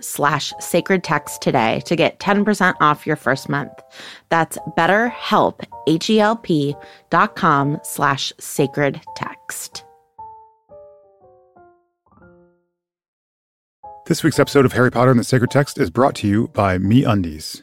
slash sacred text today to get 10% off your first month. That's betterhelp, H-E-L-P dot com slash sacred text. This week's episode of Harry Potter and the Sacred Text is brought to you by Me Undies.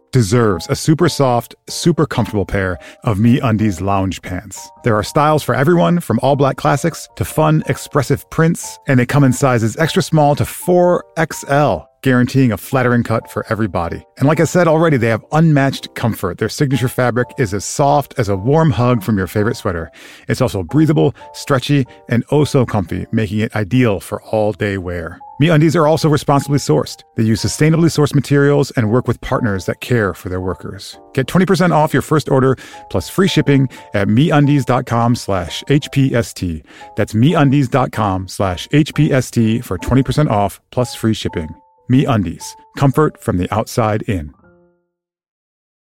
deserves a super soft, super comfortable pair of Me Undies lounge pants. There are styles for everyone, from all black classics to fun, expressive prints, and they come in sizes extra small to 4XL guaranteeing a flattering cut for every body. And like I said already, they have unmatched comfort. Their signature fabric is as soft as a warm hug from your favorite sweater. It's also breathable, stretchy, and oh so comfy, making it ideal for all day wear. MeUndies are also responsibly sourced. They use sustainably sourced materials and work with partners that care for their workers. Get 20% off your first order plus free shipping at MeUndies.com slash HPST. That's MeUndies.com slash HPST for 20% off plus free shipping. Me Undies, comfort from the outside in.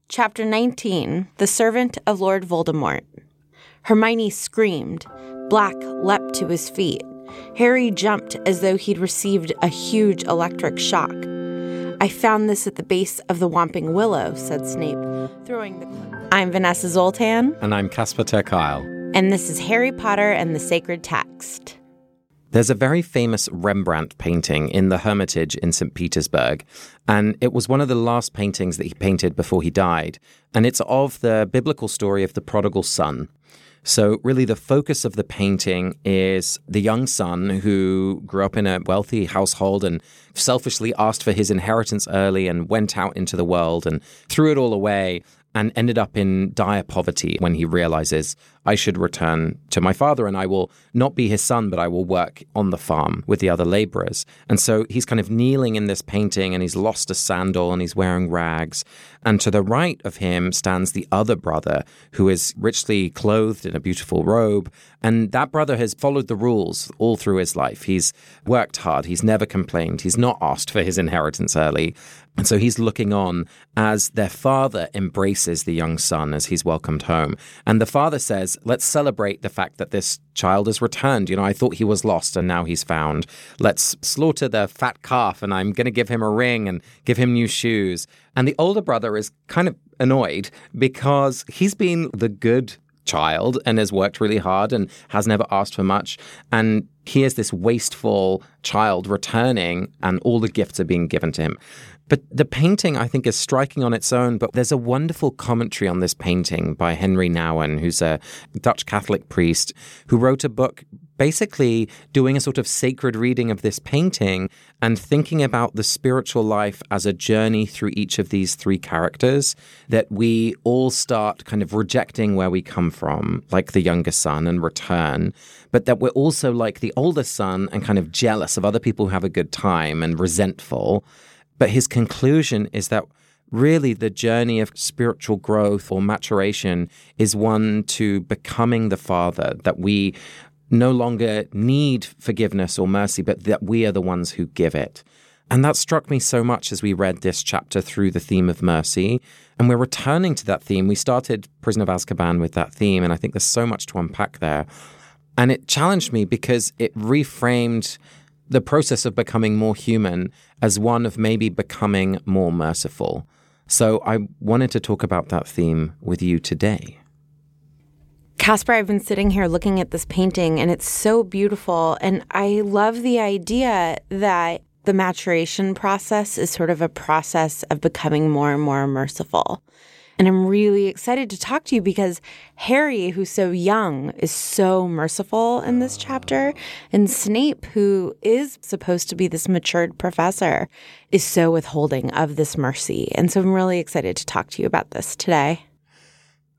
Chapter 19 The Servant of Lord Voldemort. Hermione screamed. Black leapt to his feet. Harry jumped as though he'd received a huge electric shock. I found this at the base of the Whomping Willow, said Snape, throwing the. I'm Vanessa Zoltan. And I'm Casper ter Kuile. And this is Harry Potter and the Sacred Text. There's a very famous Rembrandt painting in the Hermitage in St. Petersburg, and it was one of the last paintings that he painted before he died. And it's of the biblical story of the prodigal son. So, really, the focus of the painting is the young son who grew up in a wealthy household and selfishly asked for his inheritance early and went out into the world and threw it all away and ended up in dire poverty when he realizes I should return to my father and I will not be his son, but I will work on the farm with the other laborers. And so he's kind of kneeling in this painting and he's lost a sandal and he's wearing rags. And to the right of him stands the other brother who is richly clothed in a beautiful robe. And that brother has followed the rules all through his life. He's worked hard, he's never complained, he's not asked for his inheritance early. And so he's looking on as their father embraces the young son as he's welcomed home. And the father says, Let's celebrate the fact that this child has returned. You know, I thought he was lost and now he's found. Let's slaughter the fat calf and I'm going to give him a ring and give him new shoes. And the older brother is kind of annoyed because he's been the good child and has worked really hard and has never asked for much. And here's this wasteful child returning, and all the gifts are being given to him. But the painting, I think, is striking on its own. But there's a wonderful commentary on this painting by Henri Nouwen, who's a Dutch Catholic priest who wrote a book basically doing a sort of sacred reading of this painting and thinking about the spiritual life as a journey through each of these three characters that we all start kind of rejecting where we come from, like the younger son, and return, but that we're also like the older son and kind of jealous of other people who have a good time and resentful. But his conclusion is that really the journey of spiritual growth or maturation is one to becoming the Father, that we no longer need forgiveness or mercy, but that we are the ones who give it. And that struck me so much as we read this chapter through the theme of mercy. And we're returning to that theme. We started Prison of Azkaban with that theme, and I think there's so much to unpack there. And it challenged me because it reframed the process of becoming more human as one of maybe becoming more merciful. So I wanted to talk about that theme with you today. Casper, I've been sitting here looking at this painting and it's so beautiful. And I love the idea that the maturation process is sort of a process of becoming more and more merciful. And I'm really excited to talk to you because Harry, who's so young, is so merciful in this chapter. And Snape, who is supposed to be this matured professor, is so withholding of this mercy. And so I'm really excited to talk to you about this today.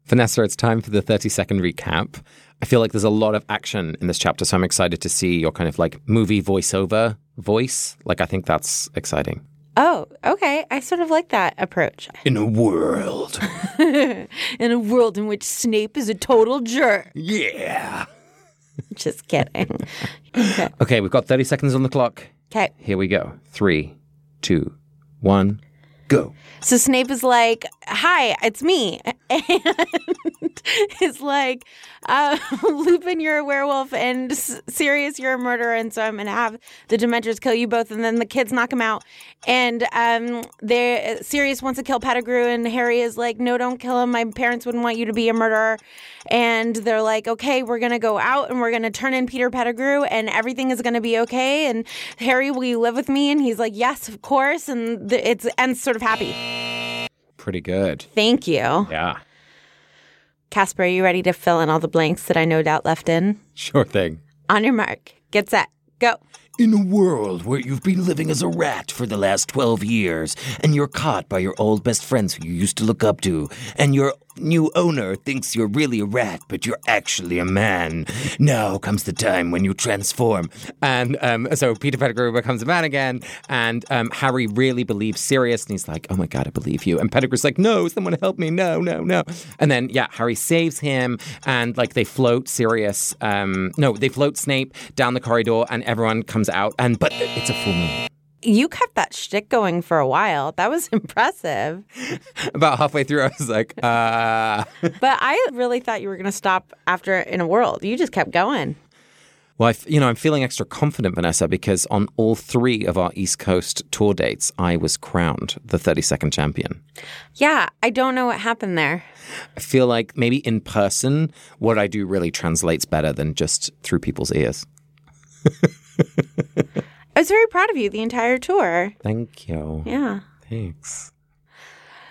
Vanessa, it's time for the 30 second recap. I feel like there's a lot of action in this chapter, so I'm excited to see your kind of like movie voiceover voice. Like, I think that's exciting. Oh, okay. I sort of like that approach. In a world. in a world in which Snape is a total jerk. Yeah. Just kidding. Okay. okay, we've got 30 seconds on the clock. Okay. Here we go. Three, two, one. Go. So Snape is like, "Hi, it's me," and is like, uh, "Lupin, you're a werewolf, and S- Sirius, you're a murderer, and so I'm gonna have the Dementors kill you both, and then the kids knock him out." And um, they Sirius wants to kill Pettigrew, and Harry is like, "No, don't kill him. My parents wouldn't want you to be a murderer." And they're like, "Okay, we're gonna go out, and we're gonna turn in Peter Pettigrew, and everything is gonna be okay." And Harry, will you live with me? And he's like, "Yes, of course." And th- it's ends sort of happy. Pretty good. Thank you. Yeah. Casper, are you ready to fill in all the blanks that I no doubt left in? Sure thing. On your mark, get set, go. In a world where you've been living as a rat for the last 12 years, and you're caught by your old best friends who you used to look up to, and your new owner thinks you're really a rat, but you're actually a man. Now comes the time when you transform. And um, so Peter Pettigrew becomes a man again, and um, Harry really believes Sirius, and he's like, "Oh my god, I believe you." And Pettigrew's like, "No, someone help me! No, no, no!" And then yeah, Harry saves him, and like they float Sirius, um, no, they float Snape down the corridor, and everyone comes out, and but it's a full moon. You kept that shtick going for a while. That was impressive. About halfway through, I was like, uh. but I really thought you were going to stop after In a World. You just kept going. Well, I, you know, I'm feeling extra confident, Vanessa, because on all three of our East Coast tour dates, I was crowned the 30 second champion. Yeah, I don't know what happened there. I feel like maybe in person, what I do really translates better than just through people's ears. I was very proud of you the entire tour. Thank you. Yeah. Thanks.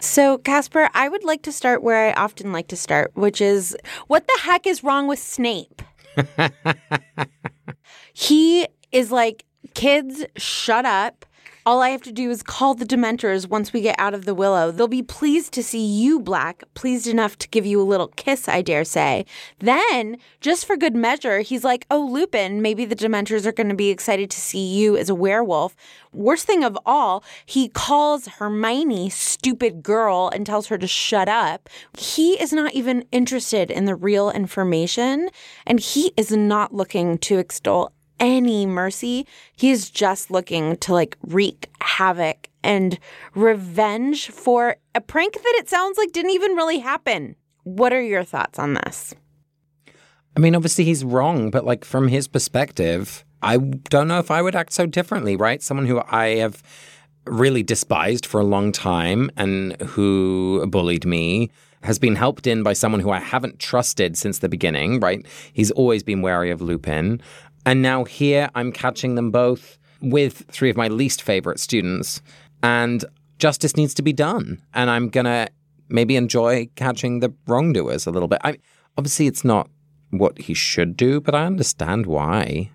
So, Casper, I would like to start where I often like to start, which is what the heck is wrong with Snape? he is like, kids, shut up. All I have to do is call the Dementors once we get out of the willow. They'll be pleased to see you, Black, pleased enough to give you a little kiss, I dare say. Then, just for good measure, he's like, Oh, Lupin, maybe the Dementors are going to be excited to see you as a werewolf. Worst thing of all, he calls Hermione stupid girl and tells her to shut up. He is not even interested in the real information, and he is not looking to extol any mercy. He's just looking to like wreak havoc and revenge for a prank that it sounds like didn't even really happen. What are your thoughts on this? I mean, obviously he's wrong, but like from his perspective, I don't know if I would act so differently, right? Someone who I have really despised for a long time and who bullied me has been helped in by someone who I haven't trusted since the beginning, right? He's always been wary of Lupin. And now here I'm catching them both with three of my least favorite students. And justice needs to be done. And I'm going to maybe enjoy catching the wrongdoers a little bit. I, obviously, it's not what he should do, but I understand why.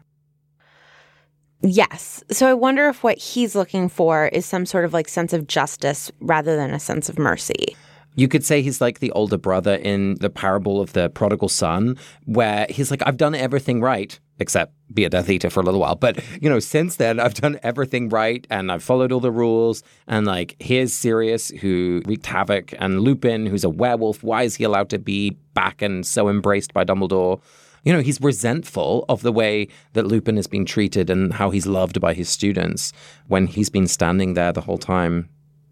Yes. So I wonder if what he's looking for is some sort of like sense of justice rather than a sense of mercy. You could say he's like the older brother in the parable of the prodigal son, where he's like, I've done everything right, except be a Death Eater for a little while. But, you know, since then, I've done everything right and I've followed all the rules. And like, here's Sirius, who wreaked havoc, and Lupin, who's a werewolf. Why is he allowed to be back and so embraced by Dumbledore? You know, he's resentful of the way that Lupin has been treated and how he's loved by his students when he's been standing there the whole time.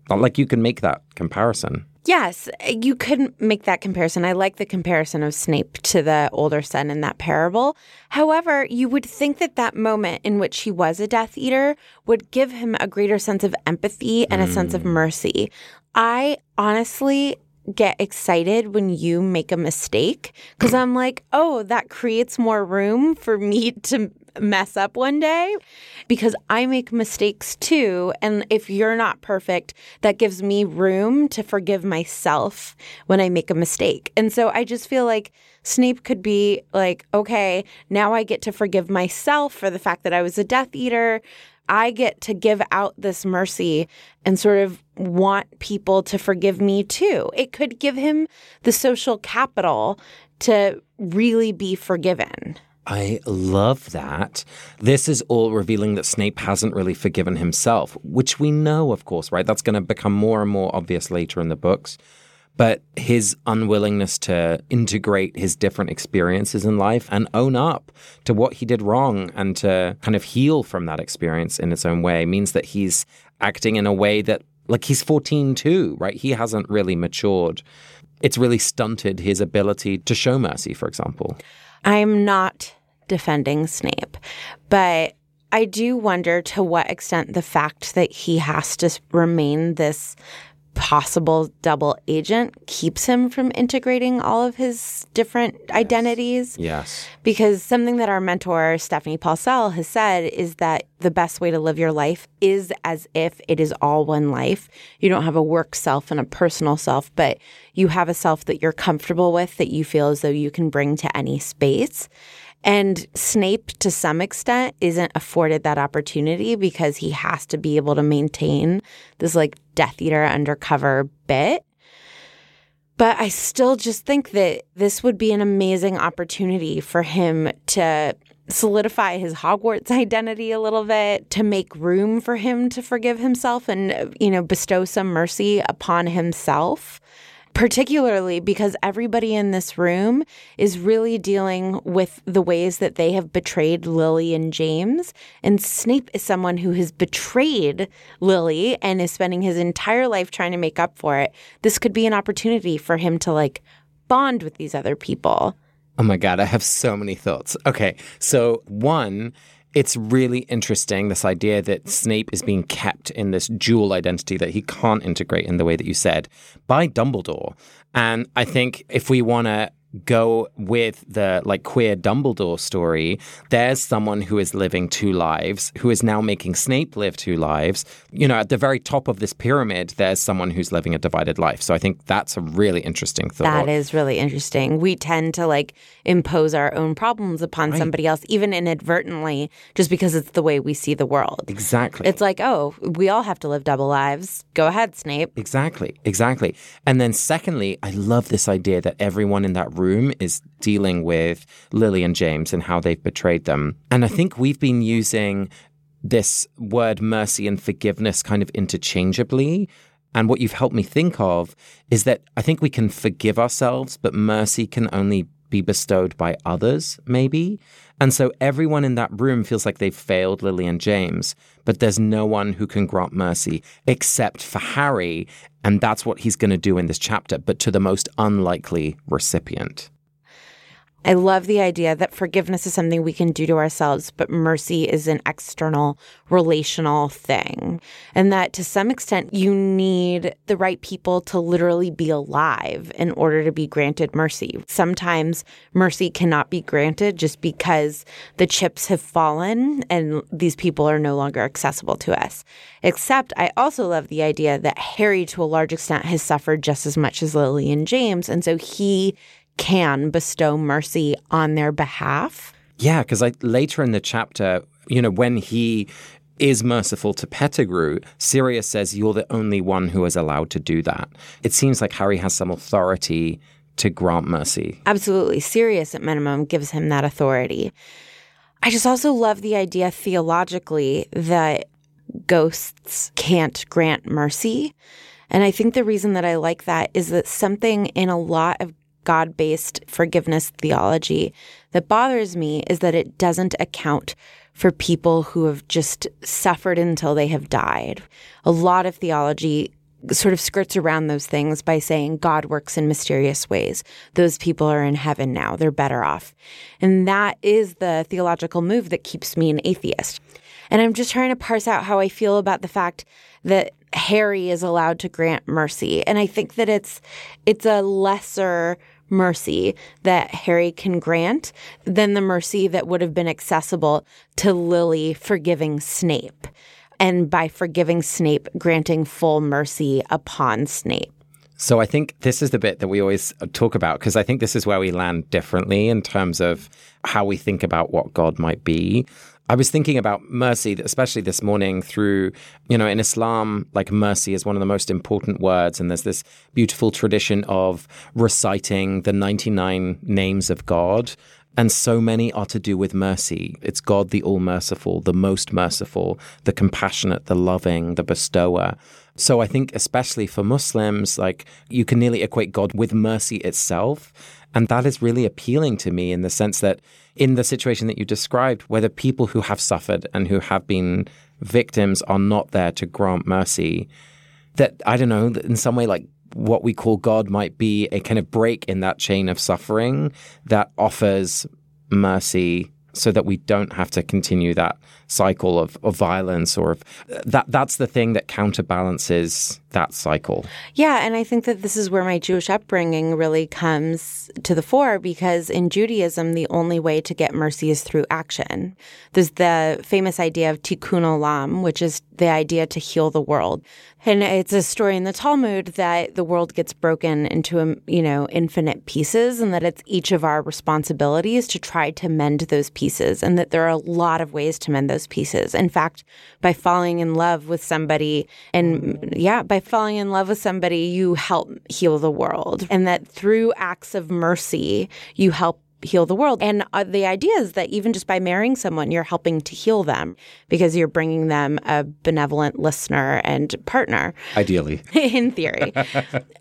Not like you can make that comparison. Yes, you could make that comparison. I like the comparison of Snape to the older son in that parable. However, you would think that that moment in which he was a Death Eater would give him a greater sense of empathy and a sense of hmm. mercy. I honestly get excited when you make a mistake because I'm like, oh, that creates more room for me to mess up one day because I make mistakes too. And if you're not perfect, that gives me room to forgive myself when I make a mistake. And so I just feel like Snape could be like, okay, now I get to forgive myself for the fact that I was a Death Eater. I get to give out this mercy and sort of want people to forgive me too. It could give him the social capital to really be forgiven. I love that. This is all revealing that Snape hasn't really forgiven himself, which we know, of course, right? That's going to become more and more obvious later in the books. But his unwillingness to integrate his different experiences in life and own up to what he did wrong and to kind of heal from that experience in its own way means that he's acting in a way that, like, he's 14 too, right? He hasn't really matured. It's really stunted his ability to show mercy, for example. I'm not defending Snape, but I do wonder to what extent the fact that he has to remain this possible double agent keeps him from integrating all of his different identities. Yes. Because something that our mentor, Stephanie Paulsell, has said is that the best way to live your life is as if it is all one life. You don't have a work self and a personal self, but you have a self that you're comfortable with, that you feel as though you can bring to any space. And Snape, to some extent, isn't afforded that opportunity because he has to be able to maintain this like Death Eater undercover bit. But I still just think that this would be an amazing opportunity for him to solidify his Hogwarts identity a little bit, to make room for him to forgive himself and, you know, bestow some mercy upon himself particularly because everybody in this room is really dealing with the ways that they have betrayed Lily and James. And Snape is someone who has betrayed Lily and is spending his entire life trying to make up for it. This could be an opportunity for him to like bond with these other people. Oh my God, I have so many thoughts. Okay, so one, it's really interesting this idea that Snape is being kept in this dual identity that he can't integrate in the way that you said by Dumbledore. And I think if we want to go with the like queer Dumbledore story, there's someone who is living two lives, who is now making Snape live two lives. You know, at the very top of this pyramid, there's someone who's living a divided life. So I think that's a really interesting thought. That is really interesting. We tend to like impose our own problems upon right. somebody else, even inadvertently, just because it's the way we see the world. Exactly. It's like, oh, we all have to live double lives. Go ahead, Snape. Exactly. Exactly. And then secondly, I love this idea that everyone in that room room is dealing with Lily and James and how they've betrayed them. And I think we've been using this word mercy and forgiveness kind of interchangeably. And what you've helped me think of is that I think we can forgive ourselves, but mercy can only be bestowed by others, maybe. And so everyone in that room feels like they've failed Lily and James, but there's no one who can grant mercy except for Harry. And that's what he's going to do in this chapter, but to the most unlikely recipient. I love the idea that forgiveness is something we can do to ourselves, but mercy is an external relational thing. And that to some extent, you need the right people to literally be alive in order to be granted mercy. Sometimes mercy cannot be granted just because the chips have fallen and these people are no longer accessible to us. Except I also love the idea that Harry, to a large extent, has suffered just as much as Lily and James. And so he can bestow mercy on their behalf. Yeah, because later in the chapter, you know, when he is merciful to Pettigrew, Sirius says, You're the only one who is allowed to do that. It seems like Harry has some authority to grant mercy. Absolutely. Sirius, at minimum, gives him that authority. I just also love the idea theologically that ghosts can't grant mercy. And I think the reason that I like that is that something in a lot of God based forgiveness theology that bothers me is that it doesn't account for people who have just suffered until they have died. A lot of theology sort of skirts around those things by saying God works in mysterious ways. Those people are in heaven now, they're better off. And that is the theological move that keeps me an atheist. And I'm just trying to parse out how I feel about the fact that Harry is allowed to grant mercy. And I think that it's it's a lesser mercy that Harry can grant than the mercy that would have been accessible to Lily forgiving Snape. And by forgiving Snape, granting full mercy upon Snape. So I think this is the bit that we always talk about because I think this is where we land differently in terms of how we think about what God might be. I was thinking about mercy, especially this morning through, you know, in Islam, like mercy is one of the most important words. And there's this beautiful tradition of reciting the 99 names of God. And so many are to do with mercy. It's God, the all merciful, the most merciful, the compassionate, the loving, the bestower. So I think, especially for Muslims, like you can nearly equate God with mercy itself. And that is really appealing to me in the sense that in the situation that you described, where the people who have suffered and who have been victims are not there to grant mercy, that I don't know, in some way, like what we call God might be a kind of break in that chain of suffering that offers mercy so that we don't have to continue that cycle of, of violence or of that that's the thing that counterbalances that cycle. Yeah, and I think that this is where my Jewish upbringing really comes to the fore because in Judaism the only way to get mercy is through action. There's the famous idea of tikkun olam, which is the idea to heal the world. And it's a story in the Talmud that the world gets broken into, um, you know, infinite pieces and that it's each of our responsibilities to try to mend those pieces and that there are a lot of ways to mend those pieces. In fact, by falling in love with somebody and yeah, by falling in love with somebody, you help heal the world. And that through acts of mercy, you help heal the world. And uh, the idea is that even just by marrying someone, you're helping to heal them because you're bringing them a benevolent listener and partner. Ideally. in theory.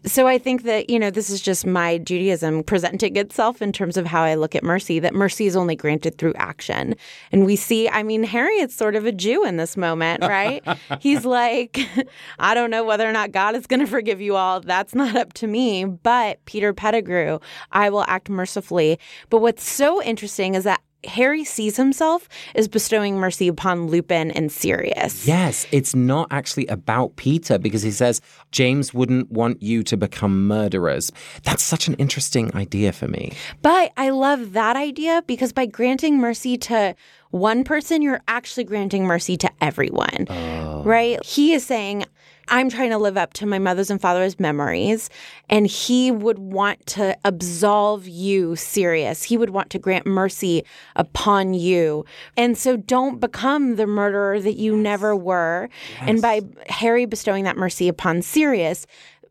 so I think that, you know, this is just my Judaism presenting itself in terms of how I look at mercy, that mercy is only granted through action. And we see, I mean, Harriet's sort of a Jew in this moment, right? He's like, I don't know whether or not God is going to forgive you all. That's not up to me. But Peter Pettigrew, I will act mercifully. But what's so interesting is that Harry sees himself as bestowing mercy upon Lupin and Sirius. Yes, it's not actually about Peter because he says James wouldn't want you to become murderers. That's such an interesting idea for me. But I love that idea because by granting mercy to one person, you're actually granting mercy to everyone. Oh. Right? He is saying, I'm trying to live up to my mother's and father's memories. And he would want to absolve you, Sirius. He would want to grant mercy upon you. And so don't become the murderer that you yes. never were. Yes. And by Harry bestowing that mercy upon Sirius,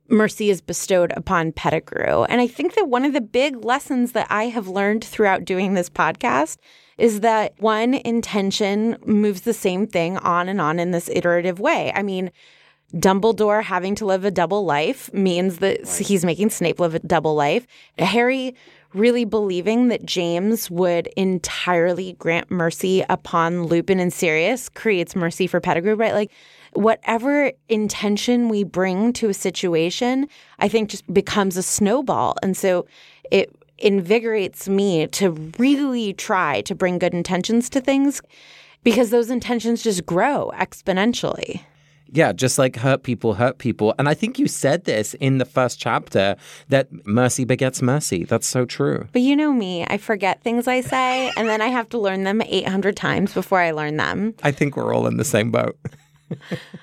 mercy is bestowed upon Pettigrew. And I think that one of the big lessons that I have learned throughout doing this podcast is that one intention moves the same thing on and on in this iterative way. I mean, Dumbledore having to live a double life means that right. he's making Snape live a double life. Harry really believing that James would entirely grant mercy upon Lupin and Sirius creates mercy for Pettigrew, right? Like whatever intention we bring to a situation, I think just becomes a snowball. And so it invigorates me to really try to bring good intentions to things because those intentions just grow exponentially. Yeah, just like hurt people hurt people. And I think you said this in the first chapter that mercy begets mercy. That's so true. But you know me, I forget things I say and then I have to learn them 800 times before I learn them. I think we're all in the same boat.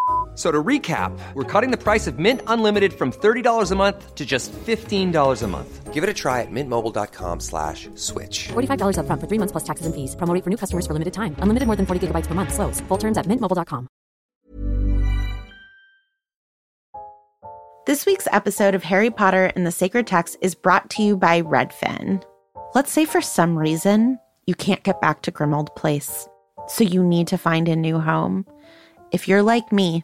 F- So to recap, we're cutting the price of Mint Unlimited from $30 a month to just $15 a month. Give it a try at mintmobile.com slash switch. $45 upfront for three months plus taxes and fees. Promo for new customers for limited time. Unlimited more than 40 gigabytes per month. Slows. Full terms at mintmobile.com. This week's episode of Harry Potter and the Sacred Text is brought to you by Redfin. Let's say for some reason you can't get back to Grimmauld Place, so you need to find a new home. If you're like me,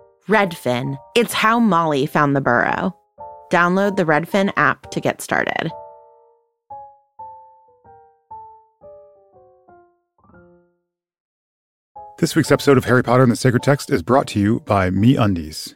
Redfin. It's how Molly found the burrow. Download the Redfin app to get started. This week's episode of Harry Potter and the Sacred Text is brought to you by Me Undies.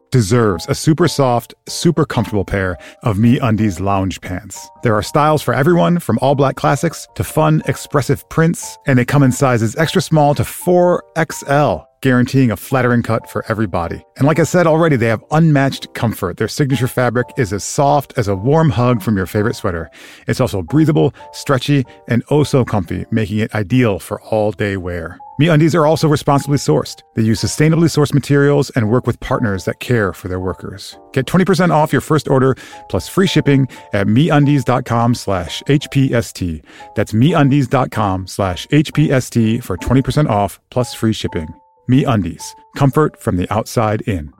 deserves a super soft, super comfortable pair of Me Undies lounge pants. There are styles for everyone, from all black classics to fun, expressive prints, and they come in sizes extra small to 4XL. Guaranteeing a flattering cut for every body. And like I said already, they have unmatched comfort. Their signature fabric is as soft as a warm hug from your favorite sweater. It's also breathable, stretchy, and oh so comfy, making it ideal for all day wear. MeUndies are also responsibly sourced. They use sustainably sourced materials and work with partners that care for their workers. Get 20% off your first order plus free shipping at MeUndies.com slash HPST. That's MeUndies.com slash HPST for 20% off plus free shipping. MeUndies. Comfort from the outside in.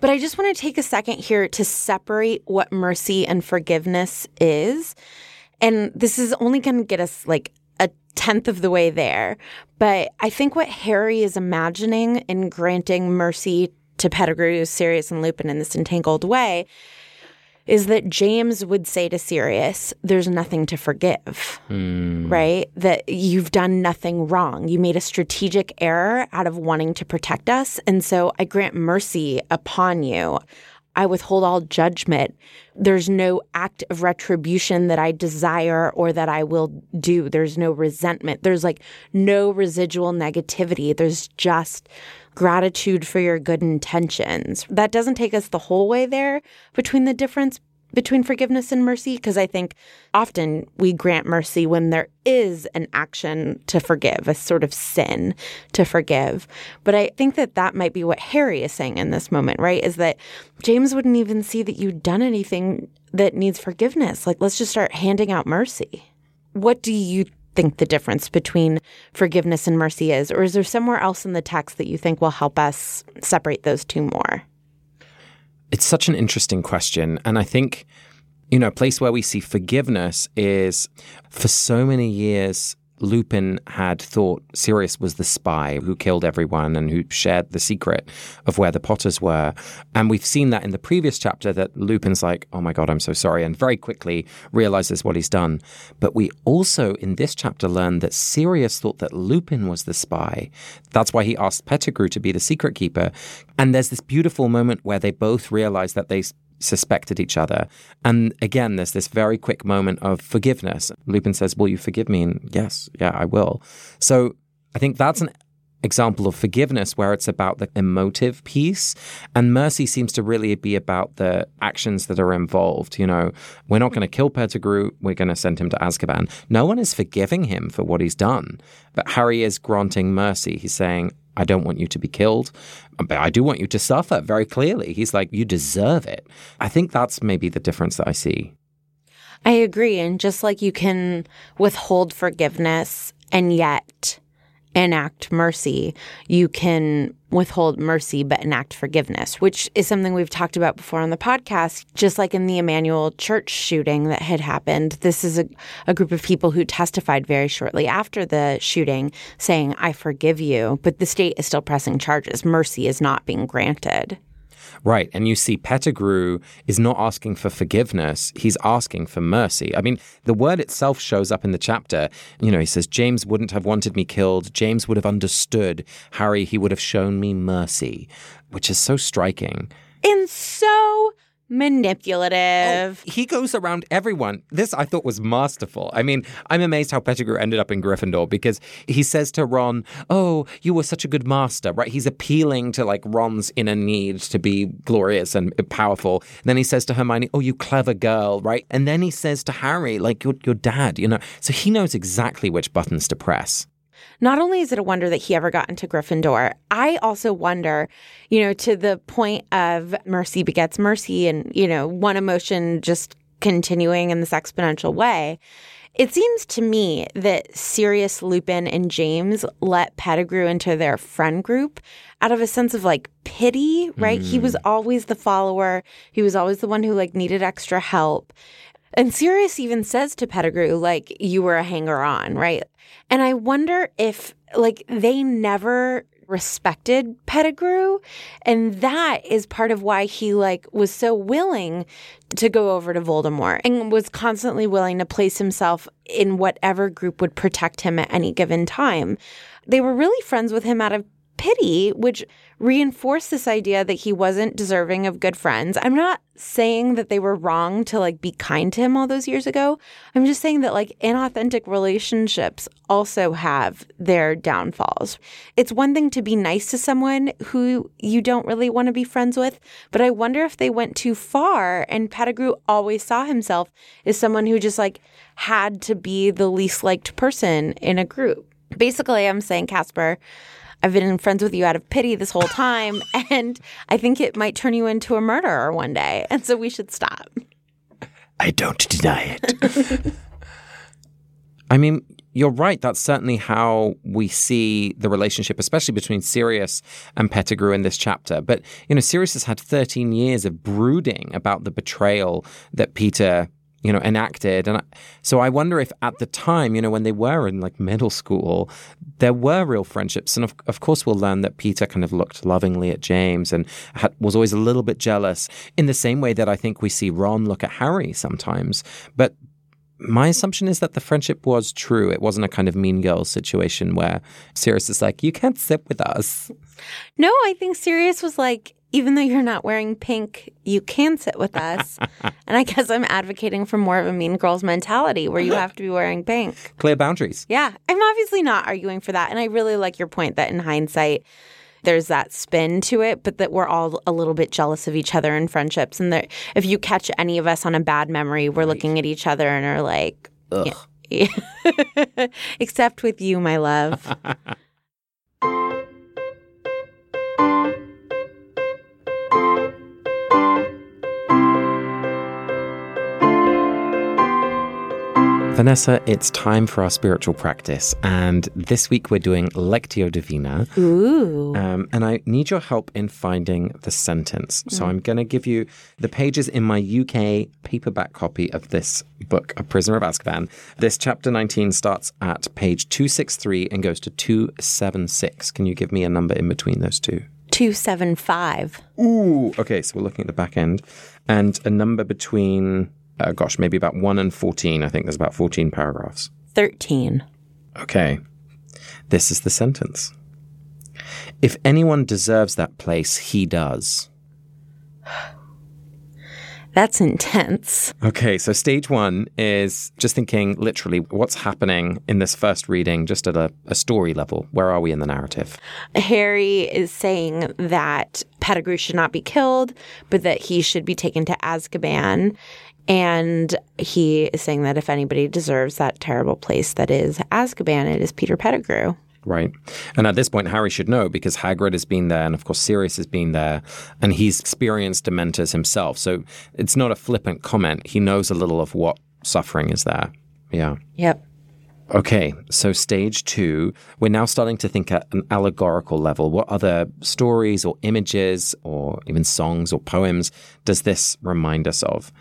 But I just want to take a second here to separate what mercy and forgiveness is. And this is only going to get us like tenth of the way there. But I think what Harry is imagining in granting mercy to Pettigrew, Sirius, and Lupin in this entangled way is that James would say to Sirius, There's nothing to forgive, hmm. right? That you've done nothing wrong. You made a strategic error out of wanting to protect us. And so I grant mercy upon you. I withhold all judgment. There's no act of retribution that I desire or that I will do. There's no resentment. There's like no residual negativity. There's just gratitude for your good intentions. That doesn't take us the whole way there between the difference between forgiveness and mercy because I think often we grant mercy when there is an action to forgive, a sort of sin to forgive. But I think that that might be what Harry is saying in this moment, right? Is that James wouldn't even see that you'd done anything that needs forgiveness. Like, let's just start handing out mercy. What do you think the difference between forgiveness and mercy is? Or is there somewhere else in the text that you think will help us separate those two more? It's such an interesting question. And I think, you know, a place where we see forgiveness is for so many years, Lupin had thought Sirius was the spy who killed everyone and who shared the secret of where the Potters were. And we've seen that in the previous chapter that Lupin's like, oh my God, I'm so sorry, and very quickly realizes what he's done. But we also in this chapter learn that Sirius thought that Lupin was the spy. That's why he asked Pettigrew to be the secret keeper. And there's this beautiful moment where they both realize that they suspected each other. And again, there's this very quick moment of forgiveness. Lupin says, Will you forgive me? And yes, yeah, I will. So I think that's an example of forgiveness where it's about the emotive piece and mercy seems to really be about the actions that are involved you know we're not going to kill pettigrew we're going to send him to azkaban no one is forgiving him for what he's done but harry is granting mercy he's saying I don't want you to be killed, but I do want you to suffer very clearly. He's like, you deserve it. I think that's maybe the difference that I see. I agree. And just like you can withhold forgiveness and yet enact mercy, you can withhold mercy but enact forgiveness, which is something we've talked about before on the podcast. Just like in the Emanuel church shooting that had happened, this is a, a group of people who testified very shortly after the shooting saying, I forgive you, but the state is still pressing charges. Mercy is not being granted. Right. And you see, Pettigrew is not asking for forgiveness, he's asking for mercy. I mean, the word itself shows up in the chapter. You know, he says, James wouldn't have wanted me killed. James would have understood. Harry, he would have shown me mercy, which is so striking. And so manipulative. Oh, he goes around everyone. This I thought was masterful. I mean, I'm amazed how Pettigrew ended up in Gryffindor because he says to Ron, "Oh, you were such a good master." Right? He's appealing to like Ron's inner need to be glorious and powerful. And then he says to Hermione, "Oh, you clever girl." Right? And then he says to Harry, "Like your your dad," you know. So he knows exactly which buttons to press. Not only is it a wonder that he ever got into Gryffindor, I also wonder, you know, to the point of mercy begets mercy and, you know, one emotion just continuing in this exponential way. It seems to me that Sirius, Lupin, and James let Pettigrew into their friend group out of a sense of like pity, right? Mm. He was mm. always the follower. He was always the one who like needed extra help. And Sirius even says to Pettigrew, like, you were a hanger on, right? And I wonder if, like, they never respected Pettigrew. And that is part of why he, like, was so willing to go over to Voldemort and was constantly willing to place himself in whatever group would protect him at any given time. They were really friends with him out of pity, which reinforced this idea that he wasn't deserving of good friends. I'm not saying that they were wrong to like be kind to him all those years ago. I'm just saying that like inauthentic relationships also have their downfalls. It's one thing to be nice to someone who you don't really want to be friends with, but I wonder if they went too far and Pettigrew always saw himself as someone who just like had to be the least liked person in a group. Basically, I'm saying, Casper, I've been friends with you out of pity this whole time, and I think it might turn you into a murderer one day. And so we should stop. I don't deny it. I mean, you're right. That's certainly how we see the relationship, especially between Sirius and Pettigrew in this chapter. But, you know, Sirius has had 13 years of brooding about the betrayal that Peter you know, enacted. And I, so I wonder if at the time, you know, when they were in like middle school, there were real friendships. And of, of course, we'll learn that Peter kind of looked lovingly at James and had, was always a little bit jealous in the same way that I think we see Ron look at Harry sometimes. But my assumption is that the friendship was true. It wasn't a kind of mean girl situation where Sirius is like, you can't sit with us. No, I think Sirius was like, even though you're not wearing pink, you can sit with us. and I guess I'm advocating for more of a mean girls mentality where you have to be wearing pink. Clear boundaries. Yeah. I'm obviously not arguing for that. And I really like your point that in hindsight, there's that spin to it, but that we're all a little bit jealous of each other in friendships. And that if you catch any of us on a bad memory, we're right. looking at each other and are like, yeah. except with you, my love. Vanessa, it's time for our spiritual practice. And this week we're doing Lectio Divina. Ooh. Um, and I need your help in finding the sentence. So mm. I'm going to give you the pages in my UK paperback copy of this book, A Prisoner of Azkaban. This chapter 19 starts at page 263 and goes to 276. Can you give me a number in between those two? 275. Ooh. Okay, so we're looking at the back end. And a number between uh, gosh, maybe about 1 and 14. I think there's about 14 paragraphs. 13. Okay. This is the sentence. If anyone deserves that place, he does. That's intense. Okay, so stage one is just thinking literally what's happening in this first reading, just at a, a story level. Where are we in the narrative? Harry is saying that Pettigrew should not be killed, but that he should be taken to Azkaban. And he is saying that if anybody deserves that terrible place that is Azkaban, it is Peter Pettigrew. Right. And at this point, Harry should know because Hagrid has been there, and of course, Sirius has been there, and he's experienced Dementors himself. So it's not a flippant comment. He knows a little of what suffering is there. Yeah. Yep. Okay, so stage two, we're now starting to think at an allegorical level. What other stories or images or even songs or poems does this remind us of?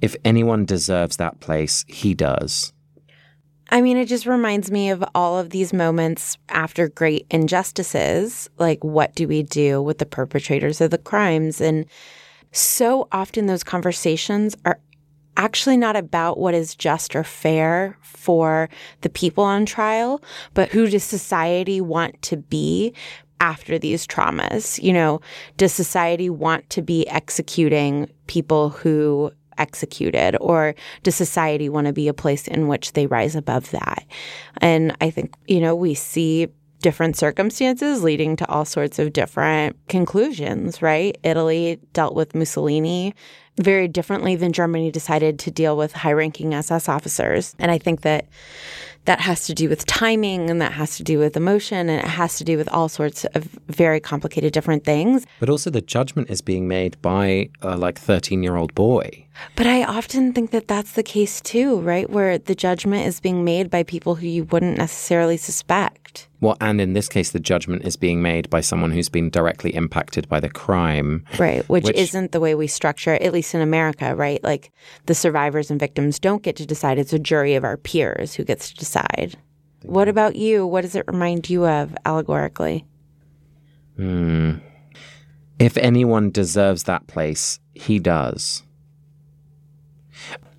If anyone deserves that place, he does. I mean, it just reminds me of all of these moments after great injustices. Like, what do we do with the perpetrators of the crimes? And so often those conversations are actually not about what is just or fair for the people on trial, but who does society want to be after these traumas? You know, does society want to be executing people who executed or does society want to be a place in which they rise above that and i think you know we see different circumstances leading to all sorts of different conclusions right italy dealt with mussolini very differently than germany decided to deal with high ranking ss officers and i think that that has to do with timing and that has to do with emotion and it has to do with all sorts of very complicated different things. But also, the judgment is being made by a like 13 year old boy. But I often think that that's the case too, right? Where the judgment is being made by people who you wouldn't necessarily suspect. Well, and in this case, the judgment is being made by someone who's been directly impacted by the crime. Right, which, which, isn't the way we structure it, at least in America, right? Like the survivors and victims don't get to decide. It's a jury of our peers who gets to decide. What about you? What does it remind you of allegorically? Hmm. If anyone deserves that place, he does.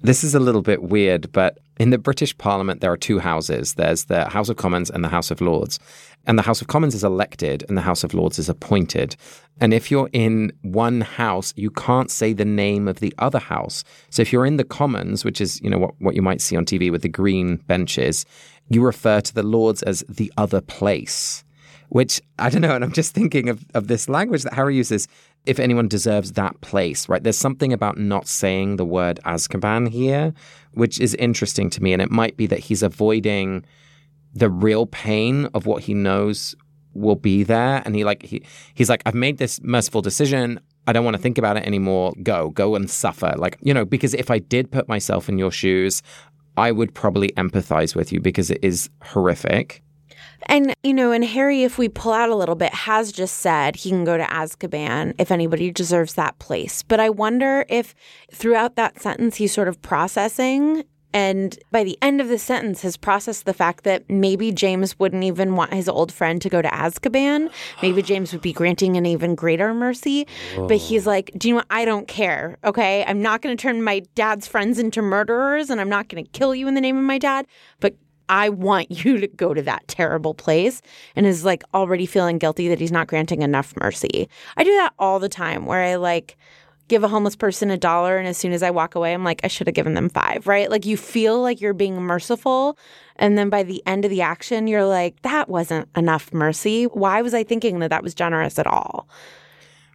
This is a little bit weird, but in the British Parliament, there are two houses there's the House of Commons and the House of Lords. And the House of Commons is elected and the House of Lords is appointed. And if you're in one house, you can't say the name of the other house. So if you're in the Commons, which is, you know, what, what you might see on TV with the green benches, you refer to the Lords as the other place which I don't know. And I'm just thinking of, of this language that Harry uses if anyone deserves that place, right? There's something about not saying the word Azkaban here, which is interesting to me. And it might be that he's avoiding the real pain of what he knows will be there. And he like he he's like, I've made this merciful decision. I don't want to think about it anymore. Go, go and suffer. Like, you know, because if I did put myself in your shoes, I would probably empathize with you because it is horrific. And, you know, and Harry, if we pull out a little bit, has just said he can go to Azkaban if anybody deserves that place. But I wonder if throughout that sentence, he's sort of processing and by the end of the sentence has processed the fact that maybe James wouldn't even want his old friend to go to Azkaban. Maybe James would be granting an even greater mercy. Whoa. But he's like, do you know what? I don't care. Okay. I'm not going to turn my dad's friends into murderers and I'm not going to kill you in the name of my dad. But I want you to go to that terrible place and is like already feeling guilty that he's not granting enough mercy. I do that all the time where I like give a homeless person a dollar and as soon as I walk away I'm like I should have given them 5, right? Like you feel like you're being merciful and then by the end of the action you're like that wasn't enough mercy. Why was I thinking that that was generous at all?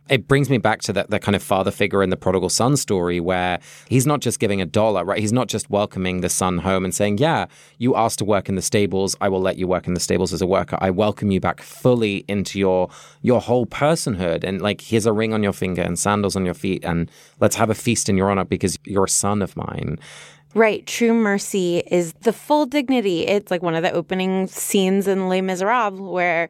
It brings me back to that, kind of father figure in the prodigal son story where he's not just giving a dollar, right? He's not just welcoming the son home and saying, Yeah, you asked to work in the stables. I will let you work in the stables as a worker. I welcome you back fully into your your whole personhood. And like, here's a ring on your finger and sandals on your feet, and let's have a feast in your honor because you're a son of mine. Right. True mercy is the full dignity. It's like one of the opening scenes in Les Miserables where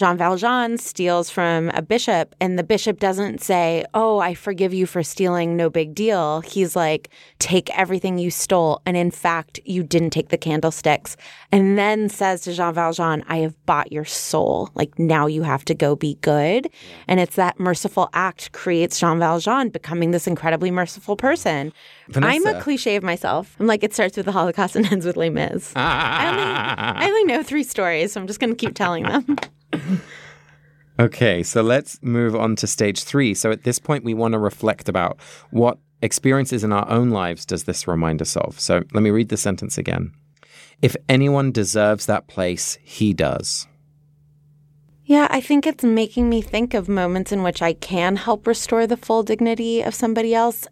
Jean Valjean steals from a bishop, and the bishop doesn't say, Oh, I forgive you for stealing, no big deal. He's like, Take everything you stole. And in fact, you didn't take the candlesticks. And then says to Jean Valjean, I have bought your soul. Like, now you have to go be good. And it's that merciful act creates Jean Valjean becoming this incredibly merciful person. Vanessa. I'm a cliche of myself. I'm like, it starts with the Holocaust and ends with Les Mis. Ah. I, only, I only know three stories, so I'm just going to keep telling them. Okay, so let's move on to stage three. So at this point, we want to reflect about what experiences in our own lives does this remind us of? So let me read the sentence again. If anyone deserves that place, he does. Yeah, I think it's making me think of moments in which I can help restore the full dignity of somebody else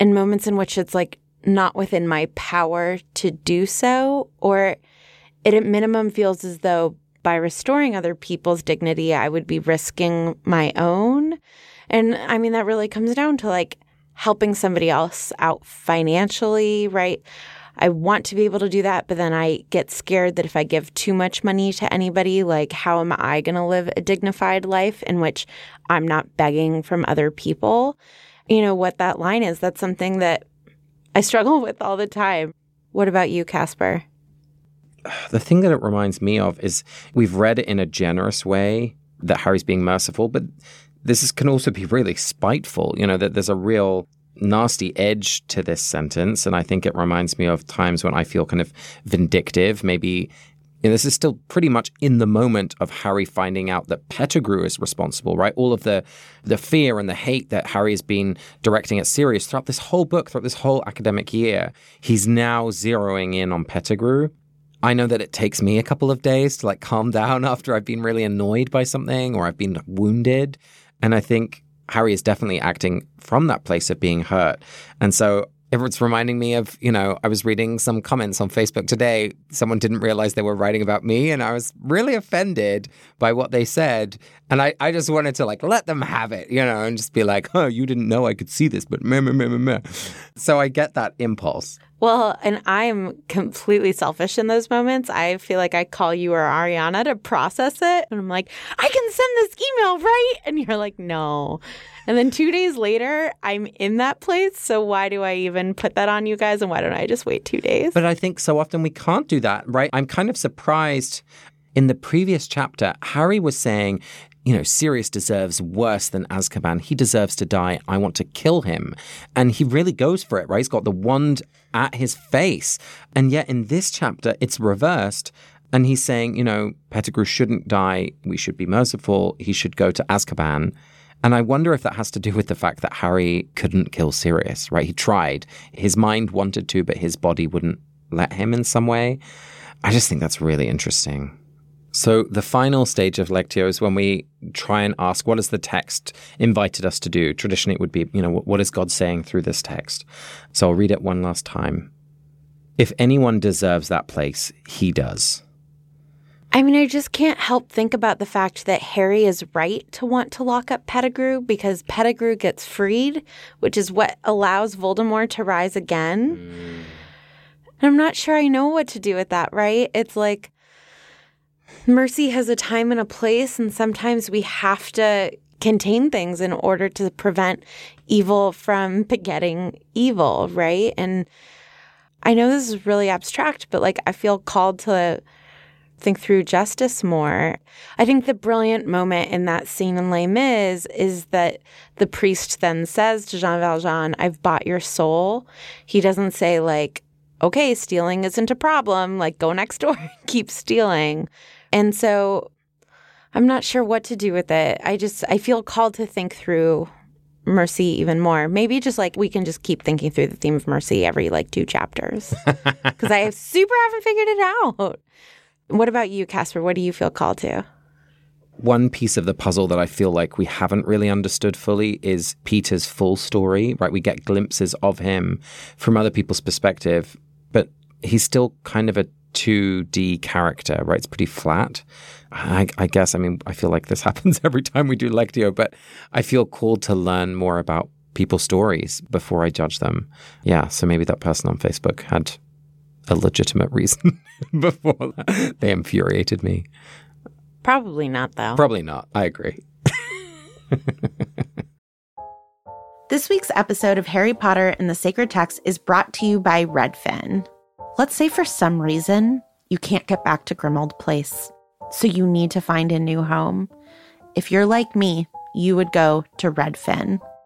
and moments in which it's like not within my power to do so, or it at minimum feels as though by restoring other people's dignity, I would be risking my own. And I mean, that really comes down to like helping somebody else out financially, right? I want to be able to do that, but then I get scared that if I give too much money to anybody, like how am I going to live a dignified life in which I'm not begging from other people? You know, what that line is, that's something that I struggle with all the time. What about you, Casper? The thing that it reminds me of is we've read it in a generous way that Harry's being merciful, but this is, can also be really spiteful, you know, that there's a real nasty edge to this sentence. And I think it reminds me of times when I feel kind of vindictive. Maybe you know, this is still pretty much in the moment of Harry finding out that Pettigrew is responsible, right? All of the the fear and the hate that Harry has been directing at Sirius throughout this whole book, throughout this whole academic year, he's now zeroing in on Pettigrew. I know that it takes me a couple of days to like calm down after I've been really annoyed by something or I've been wounded. And I think Harry is definitely acting from that place of being hurt. And so it's reminding me of, you know, I was reading some comments on Facebook today. Someone didn't realize they were writing about me, and I was really offended by what they said. And I, I just wanted to like let them have it, you know, and just be like, oh, you didn't know I could see this, but meh, meh, meh, meh, meh. So I get that impulse. Well, and I'm completely selfish in those moments. I feel like I call you or Ariana to process it. And I'm like, I can send this email, right? And you're like, no. And then two days later, I'm in that place. So why do I even put that on you guys? And why don't I just wait two days? But I think so often we can't do that, right? I'm kind of surprised. In the previous chapter, Harry was saying, you know, Sirius deserves worse than Azkaban. He deserves to die. I want to kill him. And he really goes for it, right? He's got the wand at his face. And yet in this chapter, it's reversed. And he's saying, you know, Pettigrew shouldn't die. We should be merciful. He should go to Azkaban. And I wonder if that has to do with the fact that Harry couldn't kill Sirius, right? He tried. His mind wanted to, but his body wouldn't let him in some way. I just think that's really interesting. So the final stage of Lectio is when we try and ask, what has the text invited us to do? Traditionally, it would be, you know, what is God saying through this text? So I'll read it one last time. If anyone deserves that place, he does. I mean, I just can't help think about the fact that Harry is right to want to lock up Pettigrew because Pettigrew gets freed, which is what allows Voldemort to rise again. Mm. And I'm not sure I know what to do with that, right? It's like mercy has a time and a place, and sometimes we have to contain things in order to prevent evil from begetting evil, right? And I know this is really abstract, but like I feel called to think through justice more. I think the brilliant moment in that scene in Les Mis is that the priest then says to Jean Valjean, I've bought your soul. He doesn't say, like, okay, stealing isn't a problem, like, go next door, keep stealing. And so I'm not sure what to do with it. I just I feel called to think through mercy even more. Maybe just like we can just keep thinking through the theme of mercy every like two chapters. Cuz I super haven't figured it out. What about you, Casper? What do you feel called to? One piece of the puzzle that I feel like we haven't really understood fully is Peter's full story, right? We get glimpses of him from other people's perspective, but he's still kind of a 2D character, right? It's pretty flat. I, I, guess, I mean, I feel like this happens every time we do Lectio, but I feel called to learn more about people's stories before I judge them. Yeah, so maybe that person on Facebook had a legitimate reason before that. They infuriated me. Probably not, though. Probably not. I agree. this week's episode of Harry Potter and the Sacred Text is brought to you by Redfin. Let's say for some reason you can't get back to Grimmauld Place, so you need to find a new home. If you're like me, you would go to Redfin.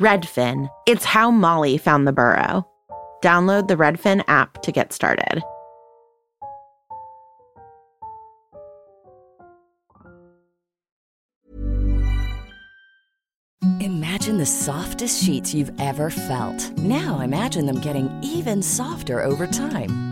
Redfin. It's how Molly found the burrow. Download the Redfin app to get started. Imagine the softest sheets you've ever felt. Now imagine them getting even softer over time.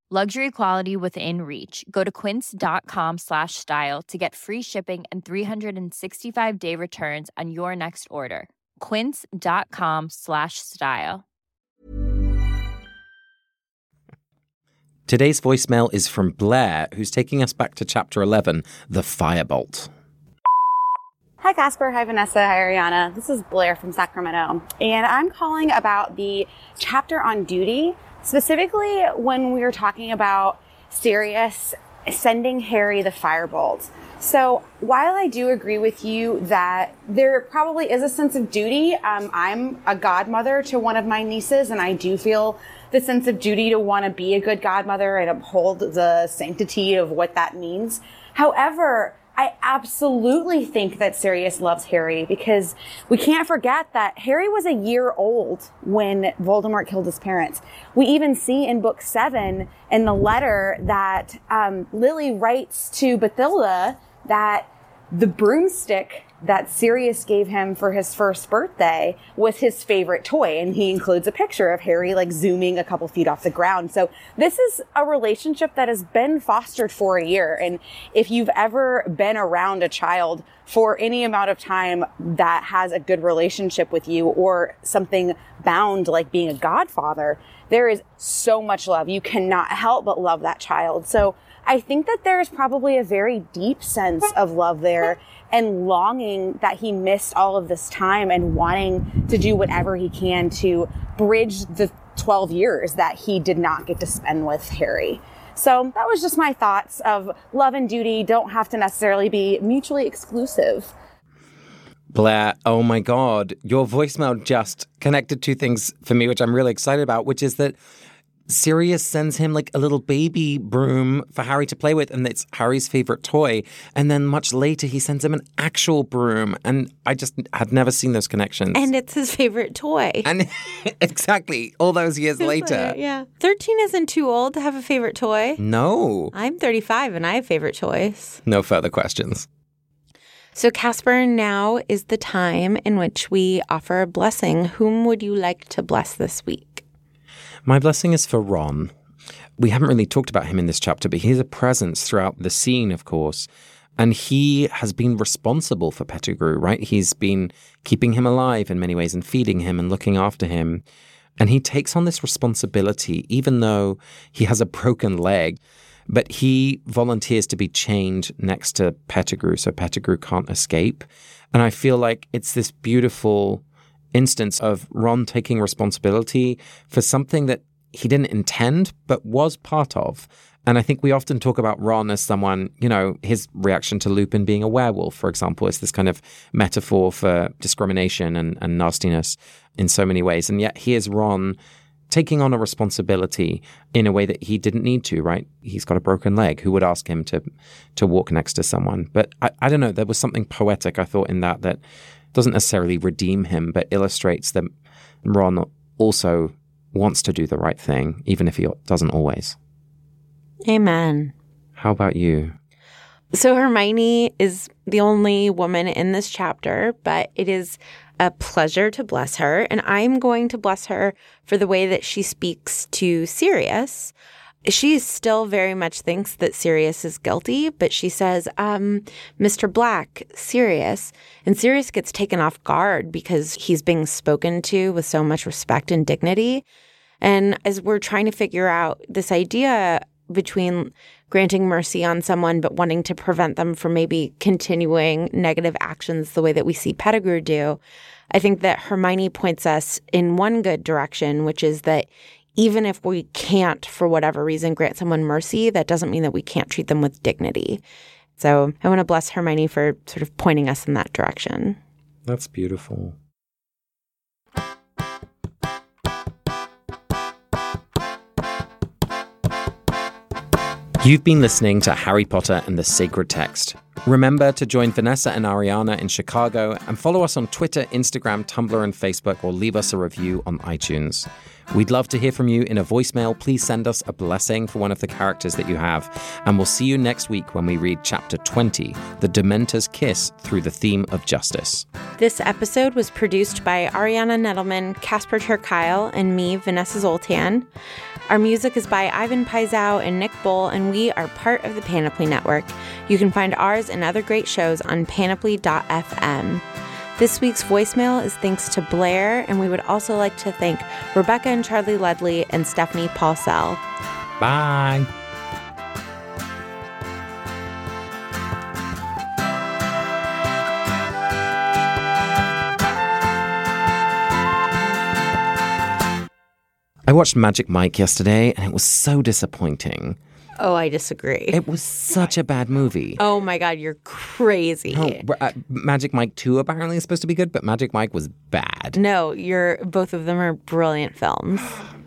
Luxury quality within reach. Go to quince.com slash style to get free shipping and 365 day returns on your next order. Quince.com slash style. Today's voicemail is from Blair, who's taking us back to chapter 11, The Firebolt. Hi, Casper. Hi, Vanessa. Hi, Ariana. This is Blair from Sacramento. And I'm calling about the chapter on duty Specifically, when we were talking about Sirius sending Harry the firebolt. So while I do agree with you that there probably is a sense of duty, um, I'm a godmother to one of my nieces, and I do feel the sense of duty to want to be a good godmother and uphold the sanctity of what that means. However, I absolutely think that Sirius loves Harry because we can't forget that Harry was a year old when Voldemort killed his parents. We even see in book seven in the letter that um, Lily writes to Bathilda that the broomstick that Sirius gave him for his first birthday was his favorite toy. And he includes a picture of Harry like zooming a couple feet off the ground. So this is a relationship that has been fostered for a year. And if you've ever been around a child for any amount of time that has a good relationship with you or something bound like being a godfather, there is so much love. You cannot help but love that child. So I think that there's probably a very deep sense of love there and longing that he missed all of this time and wanting to do whatever he can to bridge the 12 years that he did not get to spend with Harry. So that was just my thoughts of love and duty don't have to necessarily be mutually exclusive. Blair, oh my God, your voicemail just connected two things for me, which I'm really excited about, which is that Sirius sends him like a little baby broom for Harry to play with, and it's Harry's favorite toy. And then much later, he sends him an actual broom, and I just had never seen those connections. And it's his favorite toy. And exactly, all those years later. Yeah. 13 isn't too old to have a favorite toy. No. I'm 35 and I have favorite toys. No further questions. So, Casper, now is the time in which we offer a blessing. Whom would you like to bless this week? My blessing is for Ron. We haven't really talked about him in this chapter, but he's a presence throughout the scene, of course. And he has been responsible for Pettigrew, right? He's been keeping him alive in many ways and feeding him and looking after him. And he takes on this responsibility, even though he has a broken leg. But he volunteers to be chained next to Pettigrew so Pettigrew can't escape. And I feel like it's this beautiful instance of Ron taking responsibility for something that he didn't intend, but was part of. And I think we often talk about Ron as someone, you know, his reaction to Lupin being a werewolf, for example, is this kind of metaphor for discrimination and, and nastiness in so many ways. And yet here's Ron taking on a responsibility in a way that he didn't need to, right? He's got a broken leg. Who would ask him to to walk next to someone? But I, I don't know, there was something poetic, I thought, in that that doesn't necessarily redeem him, but illustrates that Ron also wants to do the right thing, even if he doesn't always. Amen. How about you? So Hermione is the only woman in this chapter, but it is a pleasure to bless her. And I'm going to bless her for the way that she speaks to Sirius. She still very much thinks that Sirius is guilty, but she says, um, Mr. Black, Sirius. And Sirius gets taken off guard because he's being spoken to with so much respect and dignity. And as we're trying to figure out this idea between granting mercy on someone but wanting to prevent them from maybe continuing negative actions the way that we see Pettigrew do, I think that Hermione points us in one good direction, which is that even if we can't, for whatever reason, grant someone mercy, that doesn't mean that we can't treat them with dignity. So I want to bless Hermione for sort of pointing us in that direction. That's beautiful. You've been listening to Harry Potter and the Sacred Text. Remember to join Vanessa and Ariana in Chicago and follow us on Twitter, Instagram, Tumblr, and Facebook, or leave us a review on iTunes. We'd love to hear from you in a voicemail. Please send us a blessing for one of the characters that you have. And we'll see you next week when we read chapter 20 The Dementor's Kiss Through the Theme of Justice. This episode was produced by Ariana Nedelman, Casper ter Kuile, and me, Vanessa Zoltan. Our music is by Ivan Paisau and Nick Bull, and we are part of the Panoply Network. You can find ours and other great shows on panoply.fm. This week's voicemail is thanks to Blair, and we would also like to thank Rebecca and Charlie Ledley and Stephanie Paulsell. Bye. I watched Magic Mike yesterday and it was so disappointing. Oh, I disagree. It was such a bad movie. oh my God, you're crazy. No, uh, Magic Mike 2 apparently is supposed to be good, but Magic Mike was bad. No, you're both of them are brilliant films.